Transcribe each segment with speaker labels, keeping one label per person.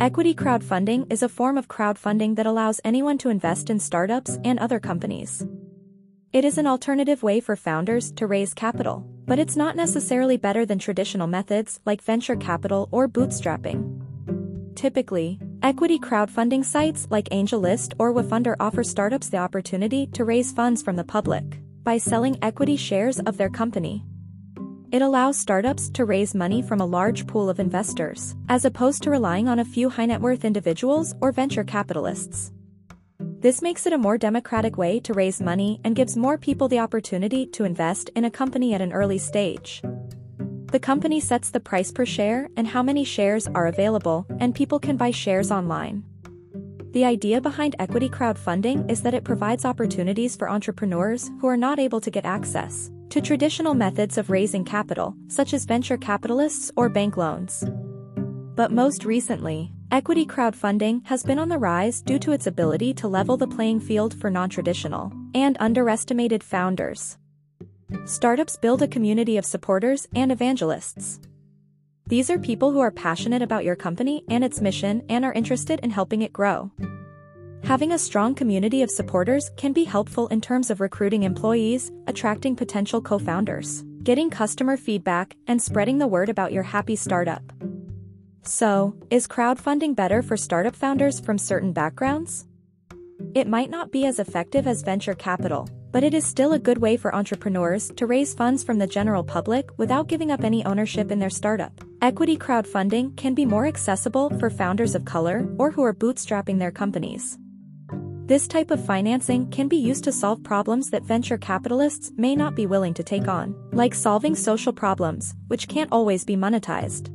Speaker 1: Equity crowdfunding is a form of crowdfunding that allows anyone to invest in startups and other companies. It is an alternative way for founders to raise capital, but it's not necessarily better than traditional methods like venture capital or bootstrapping. Typically, equity crowdfunding sites like AngelList or WeFunder offer startups the opportunity to raise funds from the public by selling equity shares of their company. It allows startups to raise money from a large pool of investors, as opposed to relying on a few high net worth individuals or venture capitalists. This makes it a more democratic way to raise money and gives more people the opportunity to invest in a company at an early stage. The company sets the price per share and how many shares are available, and people can buy shares online. The idea behind equity crowdfunding is that it provides opportunities for entrepreneurs who are not able to get access to traditional methods of raising capital, such as venture capitalists or bank loans. But most recently, equity crowdfunding has been on the rise due to its ability to level the playing field for non-traditional and underestimated founders. Startups build a community of supporters and evangelists. These are people who are passionate about your company and its mission and are interested in helping it grow. Having a strong community of supporters can be helpful in terms of recruiting employees, attracting potential co-founders, getting customer feedback, and spreading the word about your happy startup. So, is crowdfunding better for startup founders from certain backgrounds? It might not be as effective as venture capital, but it is still a good way for entrepreneurs to raise funds from the general public without giving up any ownership in their startup. Equity crowdfunding can be more accessible for founders of color or who are bootstrapping their companies. This type of financing can be used to solve problems that venture capitalists may not be willing to take on, like solving social problems, which can't always be monetized.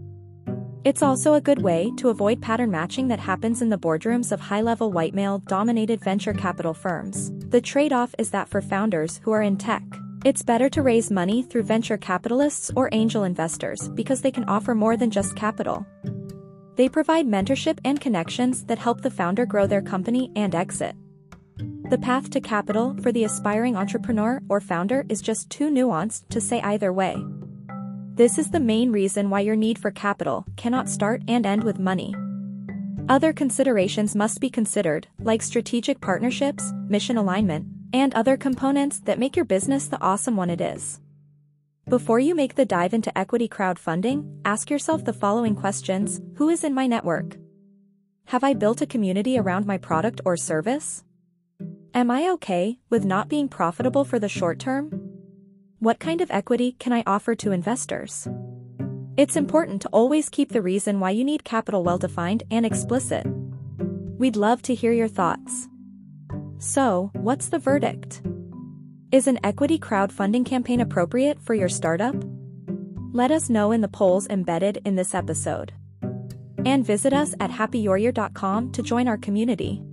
Speaker 1: It's also a good way to avoid pattern matching that happens in the boardrooms of high-level white male-dominated venture capital firms. The trade-off is that for founders who are in tech, it's better to raise money through venture capitalists or angel investors because they can offer more than just capital. They provide mentorship and connections that help the founder grow their company and exit. The path to capital for the aspiring entrepreneur or founder is just too nuanced to say either way. This is the main reason why your need for capital cannot start and end with money. Other considerations must be considered, like strategic partnerships, mission alignment, and other components that make your business the awesome one it is. Before you make the dive into equity crowdfunding, ask yourself the following questions Who is in my network? Have I built a community around my product or service? Am I okay with not being profitable for the short term? What kind of equity can I offer to investors? It's important to always keep the reason why you need capital well defined and explicit. We'd love to hear your thoughts. So, what's the verdict? Is an equity crowdfunding campaign appropriate for your startup? Let us know in the polls embedded in this episode. And visit us at happyyouryear.com to join our community.